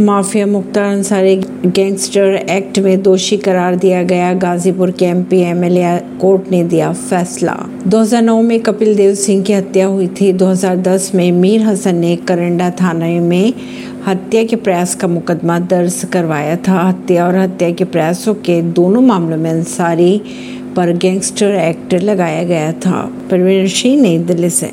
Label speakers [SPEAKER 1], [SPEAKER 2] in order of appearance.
[SPEAKER 1] Mafia Mukhtar Ansari, gangster act में दोषी करार दिया गया। गाजीपुर के एमपी एमएलए कोर्ट ने दिया फैसला। 2009 में कपिल देव सिंह की हत्या हुई थी। 2010 में मीर हसन ने करंडा थाने में हत्या के प्रयास का मुकदमा दर्ज करवाया था। हत्या और हत्या के प्रयासों के दोनों मामलों में अंसारी पर गैंगस्टर एक्ट लगाया गया था। परवीन सिंह नई दिल्ली से